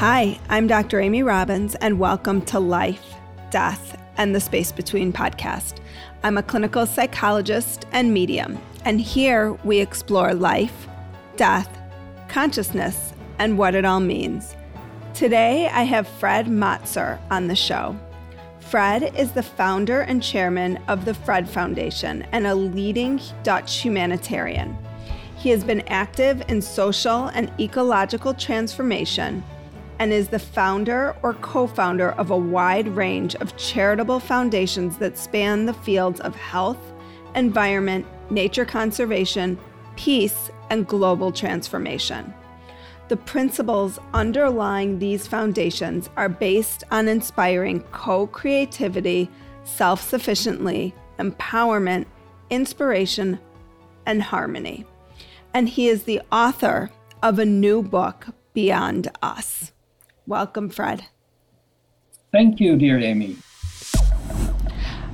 Hi, I'm Dr. Amy Robbins, and welcome to Life, Death, and the Space Between podcast. I'm a clinical psychologist and medium, and here we explore life, death, consciousness, and what it all means. Today, I have Fred Matser on the show. Fred is the founder and chairman of the Fred Foundation and a leading Dutch humanitarian. He has been active in social and ecological transformation and is the founder or co founder of a wide range of charitable foundations that span the fields of health, environment, nature conservation, peace, and global transformation. The principles underlying these foundations are based on inspiring co creativity, self sufficiently, empowerment, inspiration, and harmony. And he is the author of a new book, Beyond Us. Welcome, Fred. Thank you, dear Amy.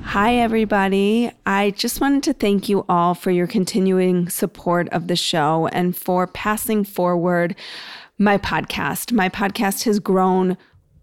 Hi, everybody. I just wanted to thank you all for your continuing support of the show and for passing forward my podcast. My podcast has grown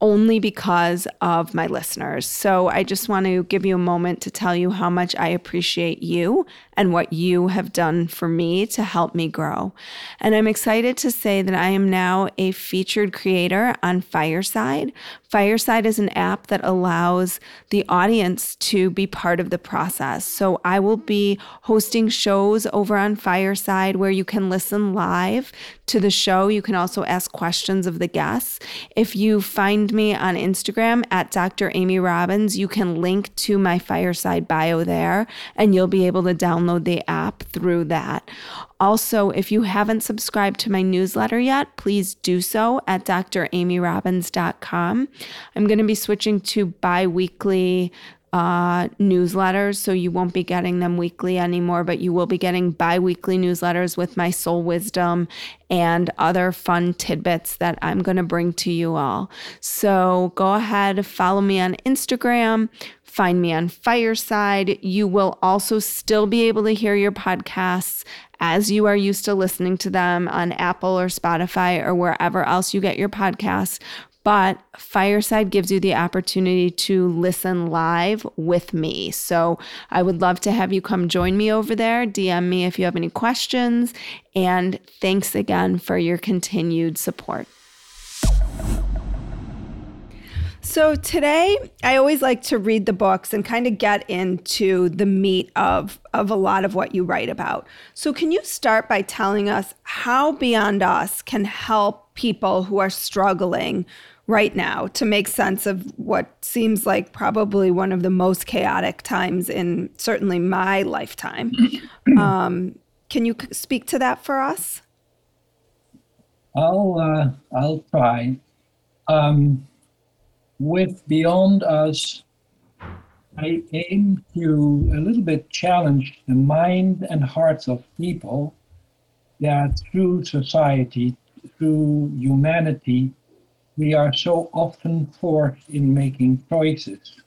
only because of my listeners. So I just want to give you a moment to tell you how much I appreciate you and what you have done for me to help me grow. And I'm excited to say that I am now a featured creator on Fireside. Fireside is an app that allows the audience to be part of the process. So I will be hosting shows over on Fireside where you can listen live to the show. You can also ask questions of the guests. If you find me on Instagram at Dr. Amy Robbins, you can link to my Fireside bio there and you'll be able to download the app through that. Also, if you haven't subscribed to my newsletter yet, please do so at dramyrobbins.com. I'm going to be switching to bi weekly uh, newsletters, so you won't be getting them weekly anymore, but you will be getting bi weekly newsletters with my soul wisdom and other fun tidbits that I'm going to bring to you all. So go ahead, follow me on Instagram. Find me on Fireside. You will also still be able to hear your podcasts as you are used to listening to them on Apple or Spotify or wherever else you get your podcasts but Fireside gives you the opportunity to listen live with me. So I would love to have you come join me over there. DM me if you have any questions. And thanks again for your continued support. So today, I always like to read the books and kind of get into the meat of, of a lot of what you write about. So, can you start by telling us how Beyond Us can help people who are struggling right now to make sense of what seems like probably one of the most chaotic times in certainly my lifetime. Um, can you speak to that for us? I'll uh, I'll try. Um, with Beyond Us, I aim to a little bit challenge the mind and hearts of people that through society, through humanity, we are so often forced in making choices.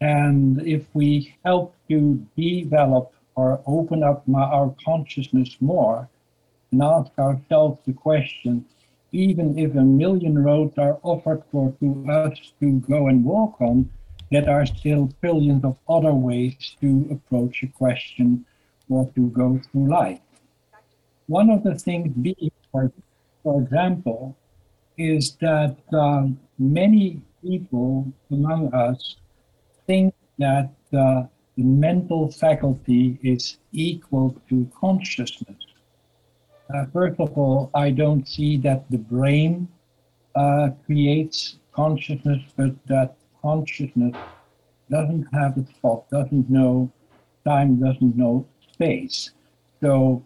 And if we help to develop or open up our consciousness more and ask ourselves the question, even if a million roads are offered for to us to go and walk on, there are still billions of other ways to approach a question or to go through life. One of the things being, for, for example, is that um, many people among us think that uh, the mental faculty is equal to consciousness. Uh, first of all, I don't see that the brain uh, creates consciousness, but that consciousness doesn't have a spot, doesn't know time, doesn't know space. So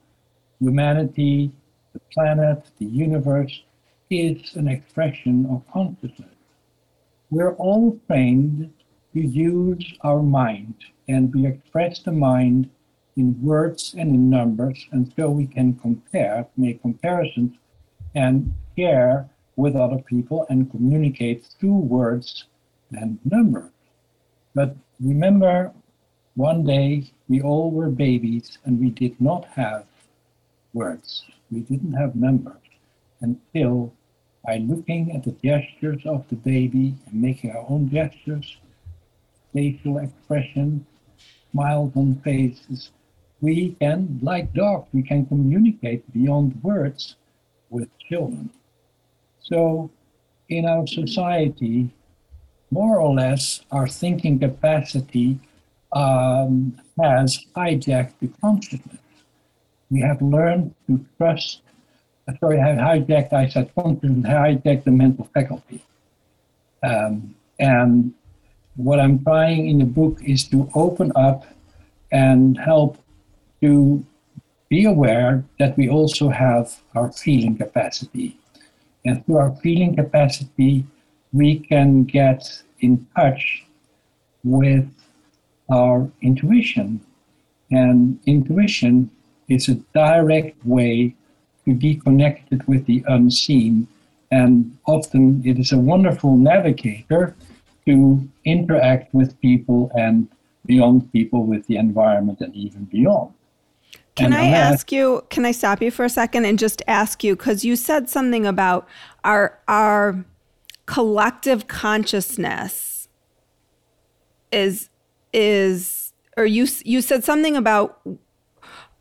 humanity, the planet, the universe is an expression of consciousness. We're all trained to use our mind, and we express the mind in words and in numbers, and so we can compare, make comparisons, and share with other people and communicate through words and numbers. But remember, one day we all were babies and we did not have words. We didn't have numbers until by looking at the gestures of the baby and making our own gestures, facial expression, smiles on faces, we can, like dogs, we can communicate beyond words with children. So in our society, more or less, our thinking capacity um, has hijacked the consciousness. We have learned to trust, sorry, have hijacked, I said consciousness, hijacked the mental faculty. Um, and what I'm trying in the book is to open up and help to be aware that we also have our feeling capacity. And through our feeling capacity, we can get in touch with our intuition. And intuition is a direct way to be connected with the unseen. And often it is a wonderful navigator to interact with people and beyond people with the environment and even beyond. Can I ask you, can I stop you for a second and just ask you, because you said something about our our collective consciousness is is or you you said something about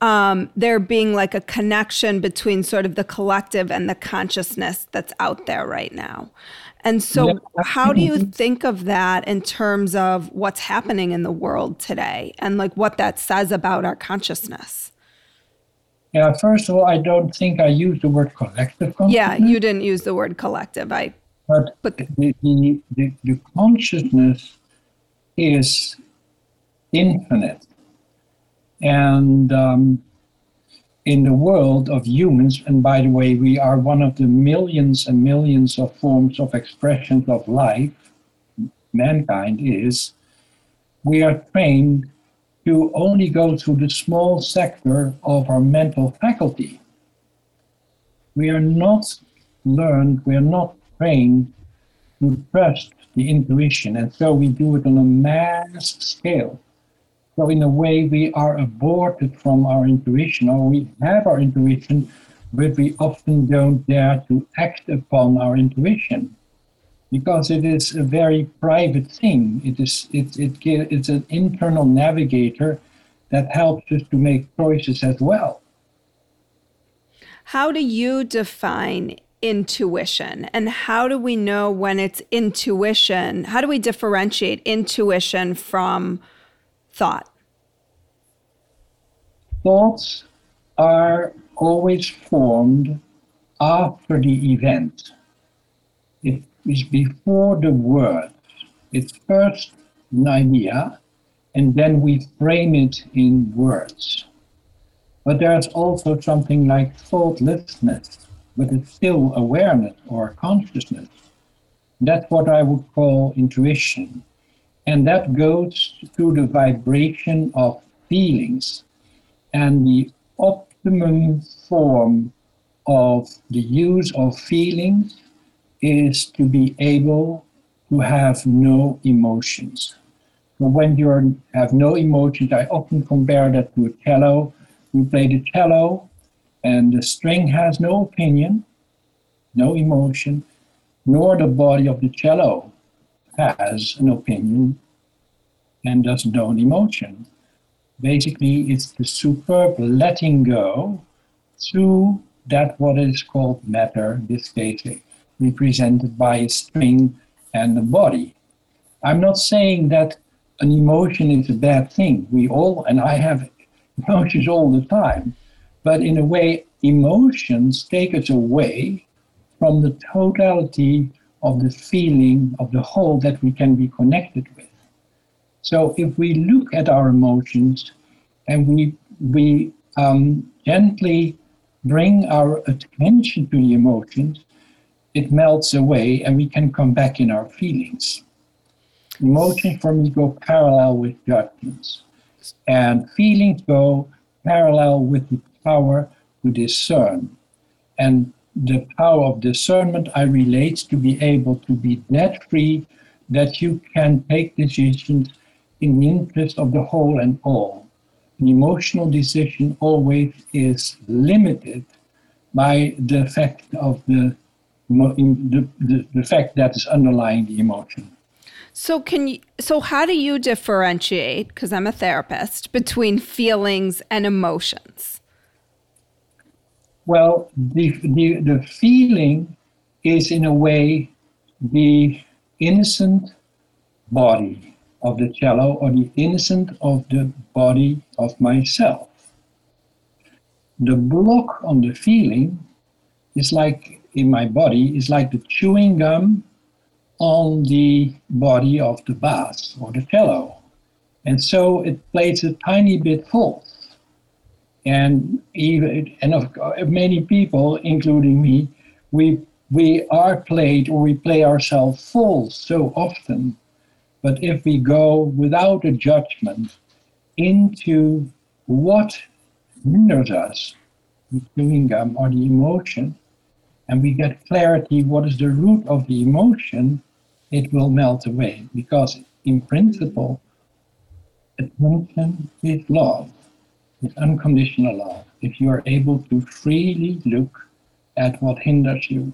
um, there being like a connection between sort of the collective and the consciousness that's out there right now. And so, yeah. how do you think of that in terms of what's happening in the world today and like what that says about our consciousness? Yeah, first of all, I don't think I used the word collective. Yeah, you didn't use the word collective. I but, but the, the, the, the consciousness is infinite. And um, in the world of humans, and by the way, we are one of the millions and millions of forms of expressions of life, mankind is, we are trained to only go through the small sector of our mental faculty. We are not learned, we are not trained to trust the intuition, and so we do it on a mass scale. So, in a way, we are aborted from our intuition, or we have our intuition, but we often don't dare to act upon our intuition because it is a very private thing. It is it, it it's an internal navigator that helps us to make choices as well. How do you define intuition and how do we know when it's intuition? How do we differentiate intuition from thought? Thoughts are always formed after the event. It is before the words. It's first an idea, and then we frame it in words. But there's also something like thoughtlessness, but it's still awareness or consciousness. That's what I would call intuition. And that goes through the vibration of feelings. And the optimum form of the use of feelings is to be able to have no emotions. So when you have no emotions, I often compare that to a cello. You play the cello, and the string has no opinion, no emotion, nor the body of the cello has an opinion and does no emotion. Basically, it's the superb letting go through that what is called matter, this case represented by a string and a body. I'm not saying that an emotion is a bad thing. We all, and I have emotions all the time, but in a way, emotions take us away from the totality of the feeling of the whole that we can be connected with. So if we look at our emotions and we we um, gently bring our attention to the emotions, it melts away and we can come back in our feelings. Emotions for me go parallel with judgments, and feelings go parallel with the power to discern. And the power of discernment I relate to be able to be that free that you can take decisions in the interest of the whole and all. An emotional decision always is limited by the fact of the the, the, the fact that is underlying the emotion. So can you so how do you differentiate because I'm a therapist between feelings and emotions? Well, the, the the feeling is in a way the innocent body of the cello or the innocent of the body of myself. The block on the feeling is like in my body is like the chewing gum on the body of the bass or the cello. And so it plays a tiny bit false. And even and of many people, including me, we we are played or we play ourselves false so often. But if we go without a judgment into what hinders us, the chewing gum or the emotion, and we get clarity what is the root of the emotion, it will melt away. Because in principle, attention is love, it's unconditional love. If you are able to freely look at what hinders you.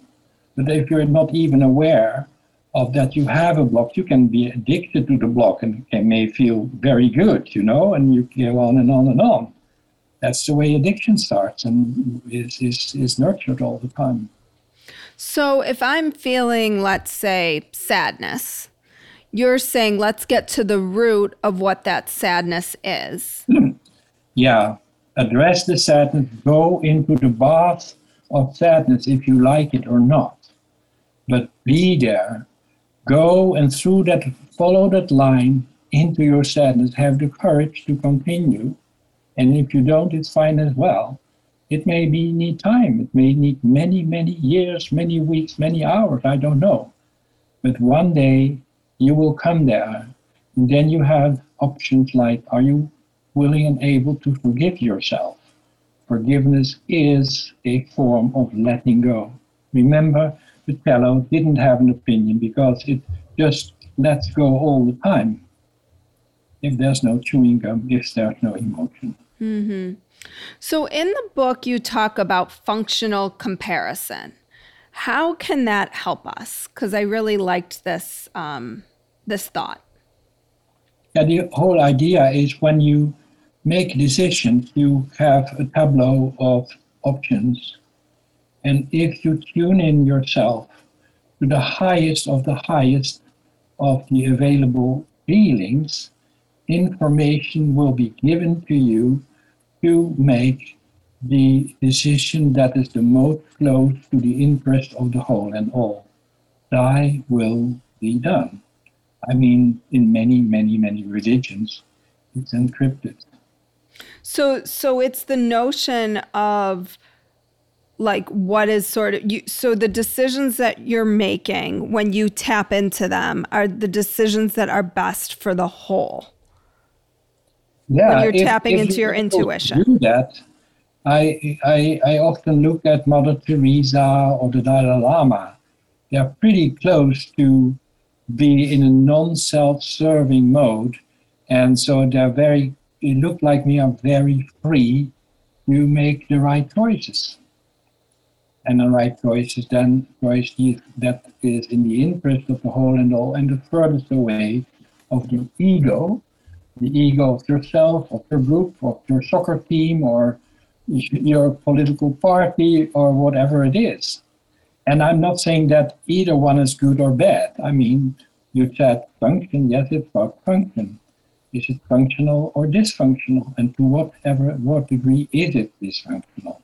But if you're not even aware of that you have a block, you can be addicted to the block and it may feel very good, you know, and you go on and on and on. That's the way addiction starts and is, is, is nurtured all the time. So if I'm feeling, let's say, sadness, you're saying let's get to the root of what that sadness is. Yeah. Address the sadness, go into the bath of sadness if you like it or not. But be there. Go and through that, follow that line into your sadness. Have the courage to continue. And if you don't, it's fine as well. It may be need time. It may need many, many years, many weeks, many hours. I don't know. But one day you will come there. And then you have options like are you willing and able to forgive yourself? Forgiveness is a form of letting go. Remember, the cello didn't have an opinion because it just lets go all the time. If there's no chewing gum, if there's no emotion. Mm-hmm. So, in the book, you talk about functional comparison. How can that help us? Because I really liked this um, this thought. Yeah, the whole idea is when you make decisions, you have a tableau of options, and if you tune in yourself to the highest of the highest of the available feelings, information will be given to you to make the decision that is the most close to the interest of the whole and all. Thy will be done. I mean, in many, many, many religions, it's encrypted. So, so it's the notion of like what is sort of you so the decisions that you're making when you tap into them are the decisions that are best for the whole yeah, when you're if, tapping if into you your intuition. Do that. I, I, I often look at Mother Teresa or the Dalai Lama. They're pretty close to be in a non-self-serving mode, and so they're very. They look like me are very free to make the right choices. And the right choice is then choice that is in the interest of the whole and all, and the furthest away of the ego, the ego of yourself, of your group, of your soccer team, or your political party, or whatever it is. And I'm not saying that either one is good or bad. I mean, you said function, yes, it's about function. Is it functional or dysfunctional? And to whatever what degree is it dysfunctional?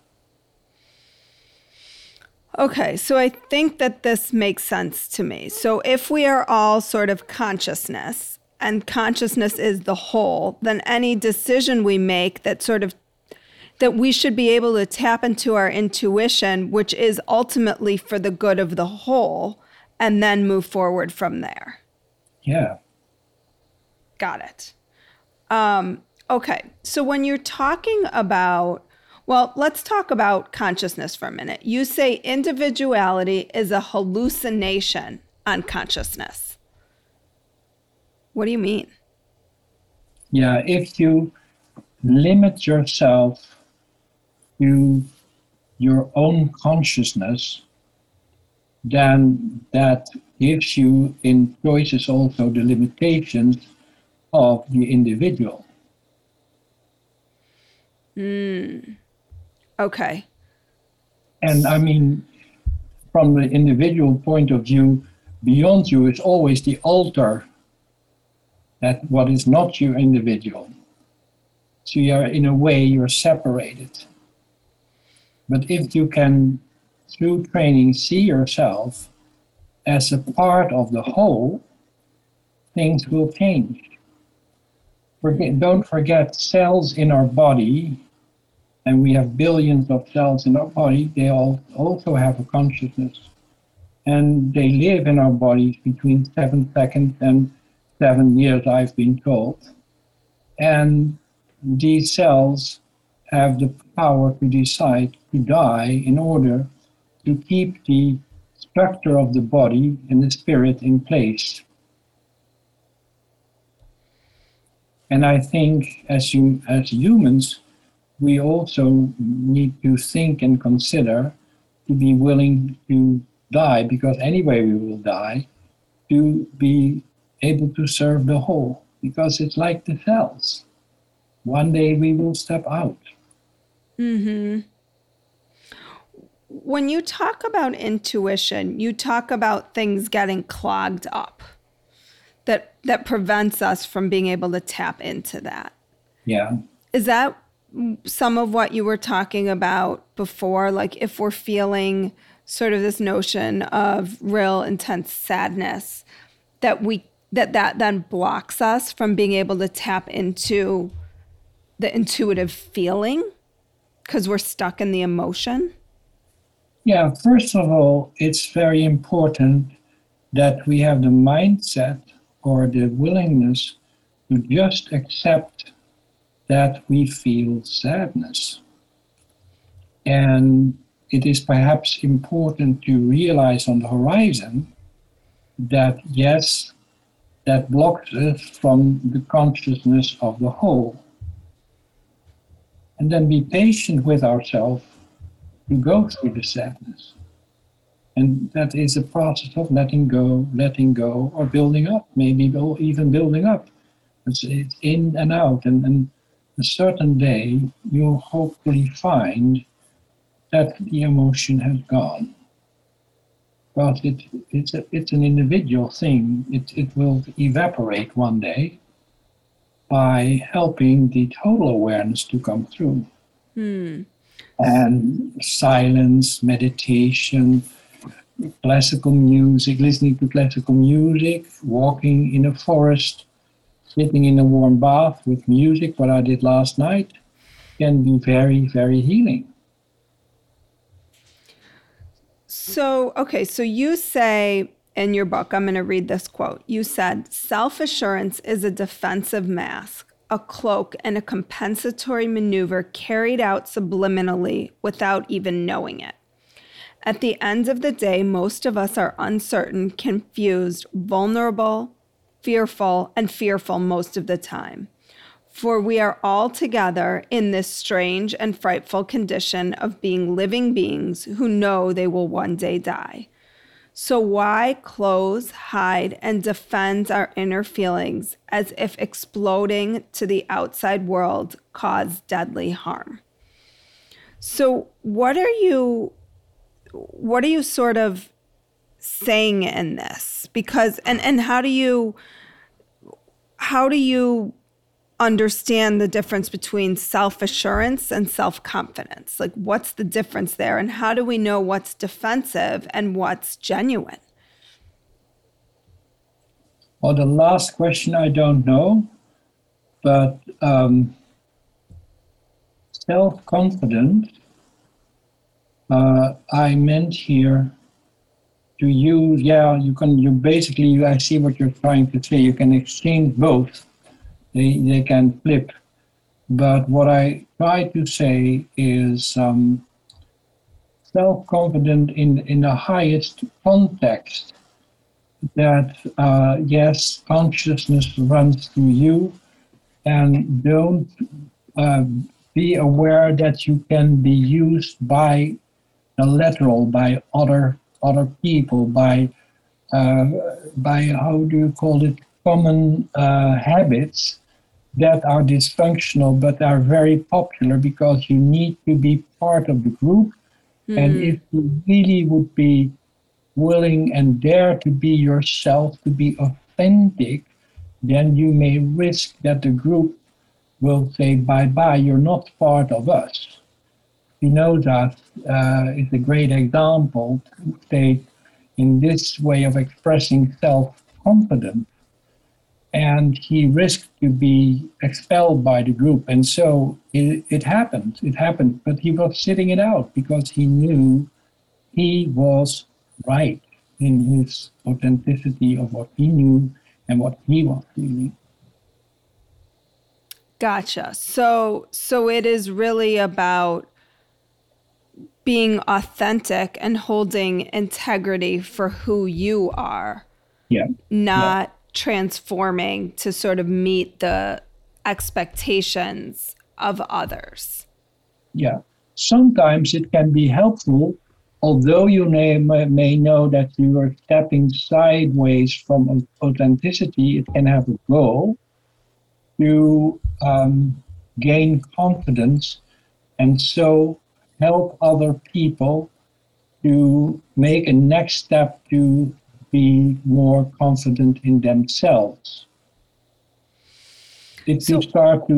Okay, so I think that this makes sense to me. So if we are all sort of consciousness, and consciousness is the whole, then any decision we make that sort of that we should be able to tap into our intuition, which is ultimately for the good of the whole, and then move forward from there. Yeah. Got it. Um, okay. So when you're talking about, well, let's talk about consciousness for a minute. You say individuality is a hallucination on consciousness. What do you mean? Yeah, if you limit yourself to your own consciousness, then that gives you in choices also the limitations of the individual. Mm. Okay. And I mean, from the individual point of view, beyond you is always the altar that what is not your individual. So you're in a way you're separated. But if you can, through training, see yourself as a part of the whole, things will change. Forget, don't forget cells in our body, and we have billions of cells in our body, they all also have a consciousness. And they live in our bodies between seven seconds and seven years, I've been told. And these cells have the power to decide to die in order to keep the structure of the body and the spirit in place. And I think as, you, as humans, we also need to think and consider to be willing to die, because anyway we will die, to be able to serve the whole, because it's like the cells. One day we will step out. Hmm. When you talk about intuition, you talk about things getting clogged up. That that prevents us from being able to tap into that. Yeah. Is that some of what you were talking about before? Like if we're feeling sort of this notion of real intense sadness, that we that that then blocks us from being able to tap into the intuitive feeling because we're stuck in the emotion? Yeah, first of all, it's very important that we have the mindset or the willingness to just accept that we feel sadness. And it is perhaps important to realize on the horizon that yes, that blocks us from the consciousness of the whole. And then be patient with ourselves to go through the sadness. And that is a process of letting go, letting go, or building up, maybe even building up. It's, it's in and out. And, and a certain day, you'll hopefully find that the emotion has gone. But it, it's, a, it's an individual thing. It, it will evaporate one day by helping the total awareness to come through. Hmm. And silence, meditation, classical music, listening to classical music, walking in a forest, sitting in a warm bath with music, what I did last night, can be very, very healing. So, okay, so you say in your book, I'm going to read this quote. You said, Self assurance is a defensive mask, a cloak, and a compensatory maneuver carried out subliminally without even knowing it. At the end of the day, most of us are uncertain, confused, vulnerable, fearful, and fearful most of the time. For we are all together in this strange and frightful condition of being living beings who know they will one day die. So, why close, hide, and defend our inner feelings as if exploding to the outside world caused deadly harm? So, what are you, what are you sort of saying in this? Because, and, and how do you, how do you understand the difference between self assurance and self confidence. Like, what's the difference there? And how do we know what's defensive and what's genuine? Well, the last question I don't know, but um, self confidence, uh, I meant here to use, yeah, you can, you basically, I see what you're trying to say, you can exchange both they, they can flip. But what I try to say is um, self confident in, in the highest context that, uh, yes, consciousness runs through you, and don't uh, be aware that you can be used by the lateral, by other other people by uh, by how do you call it common uh, habits that are dysfunctional but are very popular because you need to be part of the group mm. and if you really would be willing and dare to be yourself to be authentic then you may risk that the group will say bye bye you're not part of us Spinoza uh, is a great example to state in this way of expressing self confidence. And he risked to be expelled by the group. And so it, it happened. It happened. But he was sitting it out because he knew he was right in his authenticity of what he knew and what he was feeling. Gotcha. So so it is really about being authentic and holding integrity for who you are. Yeah. Not yeah. Transforming to sort of meet the expectations of others. Yeah. Sometimes it can be helpful, although you may, may know that you are stepping sideways from authenticity, it can have a goal to um, gain confidence and so help other people to make a next step to be more confident in themselves. If so, you start to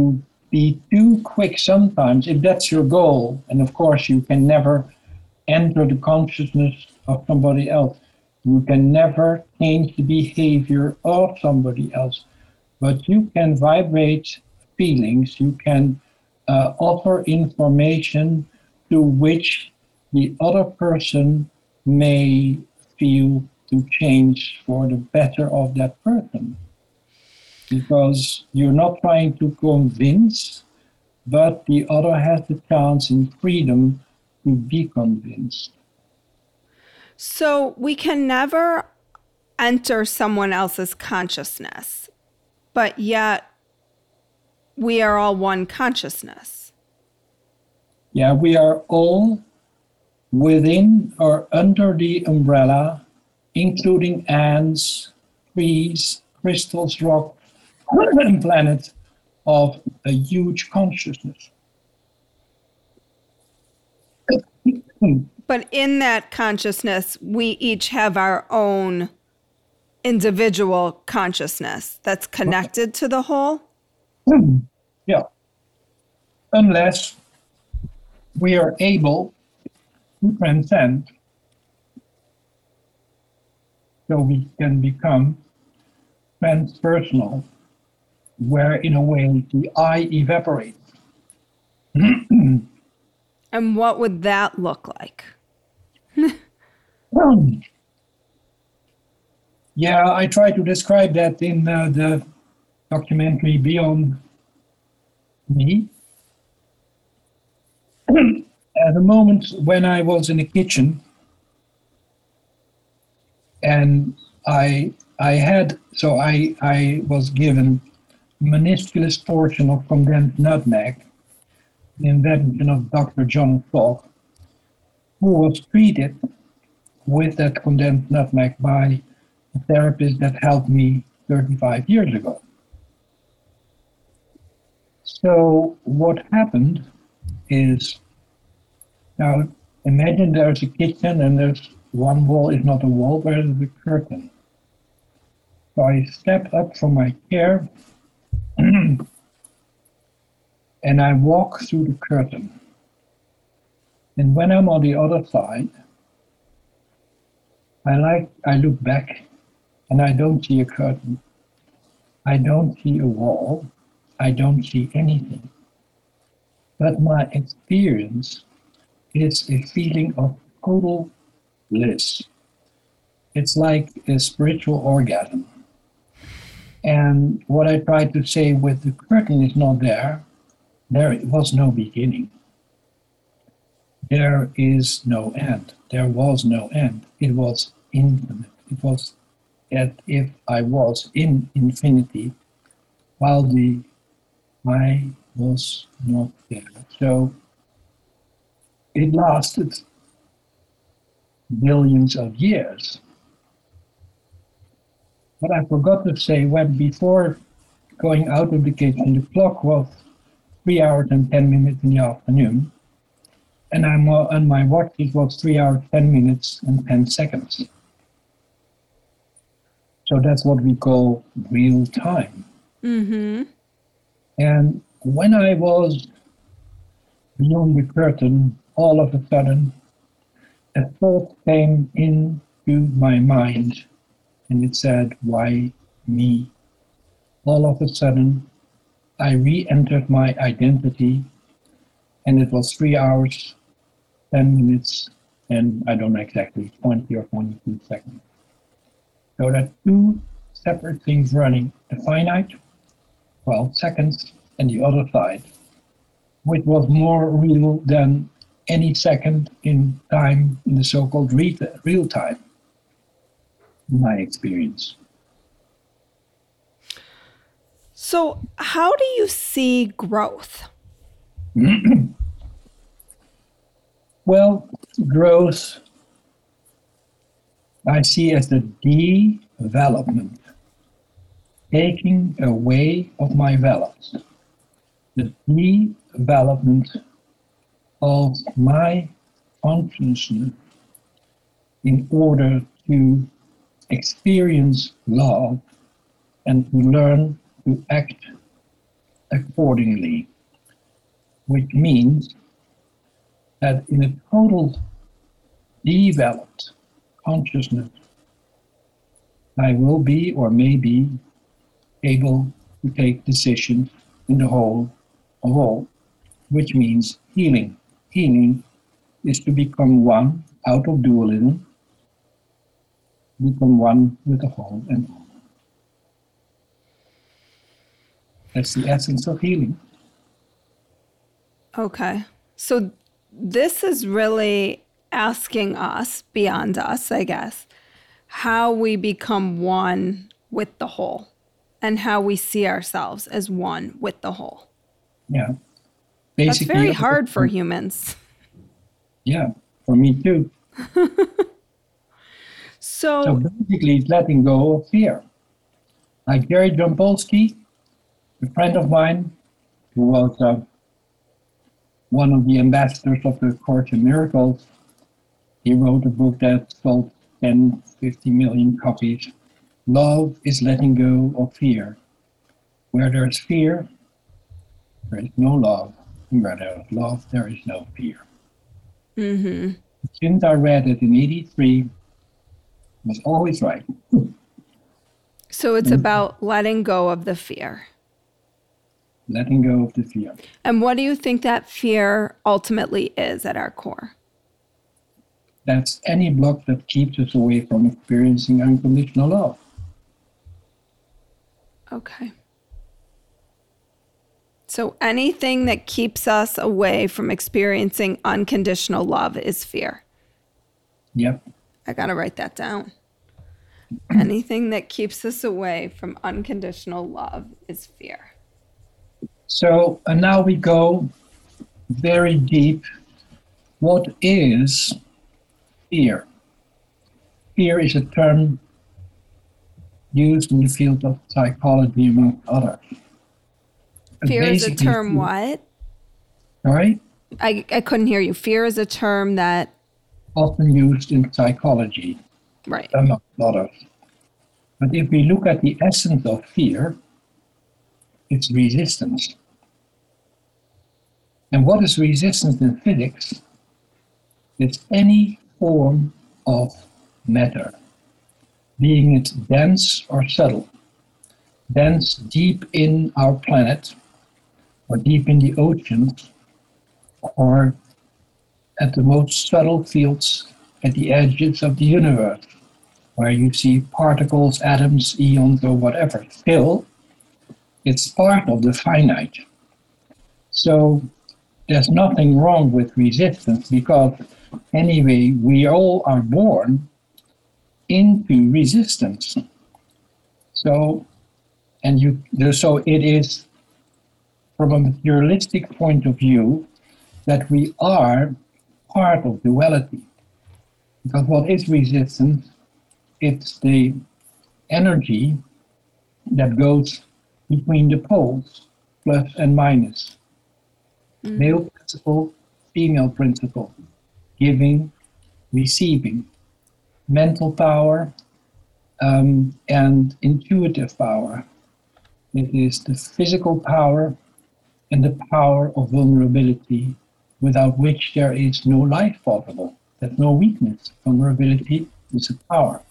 be too quick sometimes, if that's your goal, and of course you can never enter the consciousness of somebody else, you can never change the behavior of somebody else, but you can vibrate feelings, you can uh, offer information to which the other person may feel to change for the better of that person. Because you're not trying to convince, but the other has the chance in freedom to be convinced. So we can never enter someone else's consciousness, but yet we are all one consciousness. Yeah, we are all within or under the umbrella, including ants, trees, crystals, rock, and planet of a huge consciousness. but in that consciousness, we each have our own individual consciousness that's connected to the whole? Hmm. Yeah. Unless we are able to transcend so we can become transpersonal, where in a way the I evaporates. and what would that look like? yeah, I try to describe that in uh, the documentary Beyond Me at the moment when I was in the kitchen and I I had so I I was given minusculous portion of condensed nutmeg, the invention of Dr. John Falk, who was treated with that condensed nutmeg by a therapist that helped me 35 years ago. So what happened is now imagine there's a kitchen and there's one wall is not a wall, but it's a curtain. So I step up from my chair and I walk through the curtain. And when I'm on the other side, I like I look back and I don't see a curtain. I don't see a wall. I don't see anything. But my experience is a feeling of total bliss. It's like a spiritual orgasm. And what I tried to say with the curtain is not there, there was no beginning. There is no end. There was no end. It was infinite. It was as if I was in infinity while the I was not there. So it lasted billions of years. But I forgot to say when before going out of the kitchen, the clock was three hours and 10 minutes in the afternoon. And I'm on my watch, it was three hours, 10 minutes, and 10 seconds. So that's what we call real time. Mm-hmm. And when I was beyond the curtain, all of a sudden, a thought came into my mind and it said, Why me? All of a sudden, I re entered my identity and it was three hours, 10 minutes, and I don't know exactly, 20 or 22 seconds. So that two separate things running the finite, 12 seconds, and the other side, which was more real than any second in time in the so-called real time in my experience. So how do you see growth? Well growth i see as the development taking away of my values. The development of my consciousness in order to experience love and to learn to act accordingly, which means that in a total developed consciousness, I will be or may be able to take decisions in the whole of all, which means healing healing is to become one out of dualism, become one with the whole and all. That's the essence of healing. Okay. So this is really asking us, beyond us, I guess, how we become one with the whole and how we see ourselves as one with the whole. Yeah. Basically, That's very hard for humans. Yeah, for me too. so, so basically, it's letting go of fear. Like Jerry Jampolsky, a friend of mine, who was uh, one of the ambassadors of the Course in Miracles, he wrote a book that sold 10, 50 million copies. Love is letting go of fear. Where there is fear, there is no love. Where there is love, there is no fear. Mm-hmm. Since I read it in 83, was always right. So it's mm-hmm. about letting go of the fear. Letting go of the fear. And what do you think that fear ultimately is at our core? That's any block that keeps us away from experiencing unconditional love. Okay. So anything that keeps us away from experiencing unconditional love is fear. Yep. I got to write that down. anything that keeps us away from unconditional love is fear. So, and now we go very deep. What is fear? Fear is a term used in the field of psychology, among others. Fear is a term what? Sorry? I, I couldn't hear you. Fear is a term that often used in psychology. Right. Among others. But if we look at the essence of fear, it's resistance. And what is resistance in physics? It's any form of matter, being it dense or subtle. Dense deep in our planet, or deep in the oceans, or at the most subtle fields at the edges of the universe, where you see particles, atoms, eons, or whatever. Still, it's part of the finite. So there's nothing wrong with resistance because, anyway, we all are born into resistance. So, and you, so it is from a materialistic point of view that we are part of duality. Because what is resistance? It's the energy that goes between the poles, plus and minus. Mm. Male principle, female principle, giving, receiving, mental power, um, and intuitive power. It is the physical power and the power of vulnerability, without which there is no life possible. There's no weakness. Vulnerability is a power.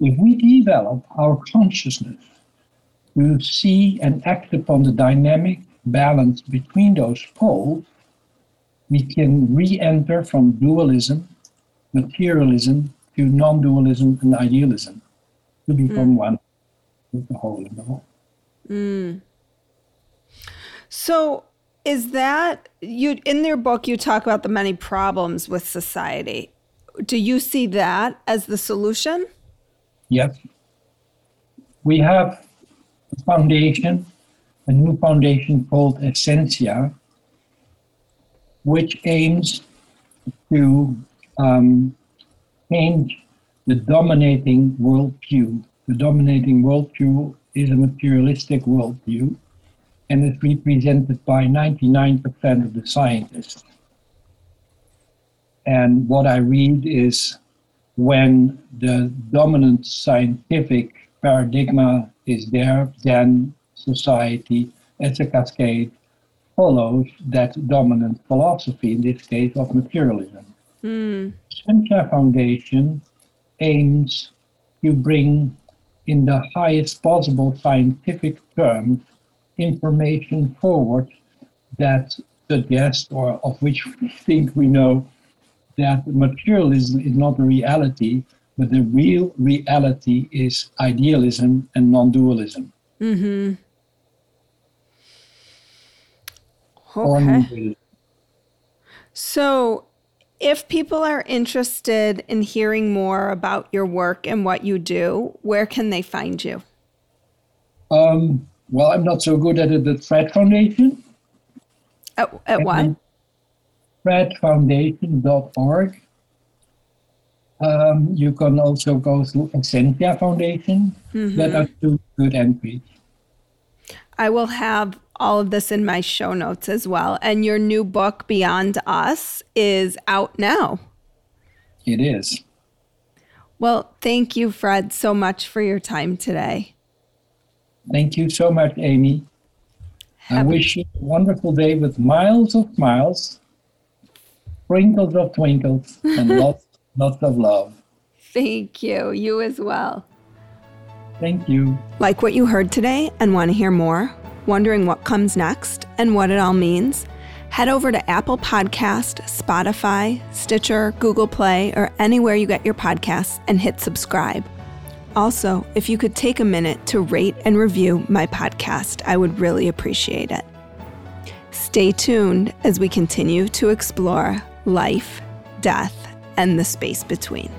If we develop our consciousness to see and act upon the dynamic balance between those poles, we can re enter from dualism, materialism, to non dualism and idealism to become mm. one with the whole and the whole. Mm. So, is that you in their book you talk about the many problems with society. Do you see that as the solution? Yes. We have a foundation a new foundation called essentia which aims to um, change the dominating worldview. The dominating worldview is a materialistic worldview and is represented by 99% of the scientists. And what I read is when the dominant scientific paradigm is there, then society, as a cascade, follows that dominant philosophy, in this case of materialism. Mm. Essentia Foundation aims to bring, in the highest possible scientific terms, information forward that suggests, or of which we think we know, that materialism is not a reality, but the real reality is idealism and non dualism. Mm-hmm. Okay. So, if people are interested in hearing more about your work and what you do, where can they find you? Um, well, I'm not so good at it at Fred Foundation. At, at what? FredFoundation.org. Um, you can also go through Essentia Foundation. Mm-hmm. That are two good entries. I will have all of this in my show notes as well. And your new book, Beyond Us, is out now. It is. Well, thank you, Fred, so much for your time today. Thank you so much, Amy. Happy. I wish you a wonderful day with miles of smiles, sprinkles of twinkles, and lots, lots of love. Thank you. You as well. Thank you. Like what you heard today and want to hear more? Wondering what comes next and what it all means? Head over to Apple Podcast, Spotify, Stitcher, Google Play, or anywhere you get your podcasts and hit subscribe. Also, if you could take a minute to rate and review my podcast, I would really appreciate it. Stay tuned as we continue to explore life, death, and the space between.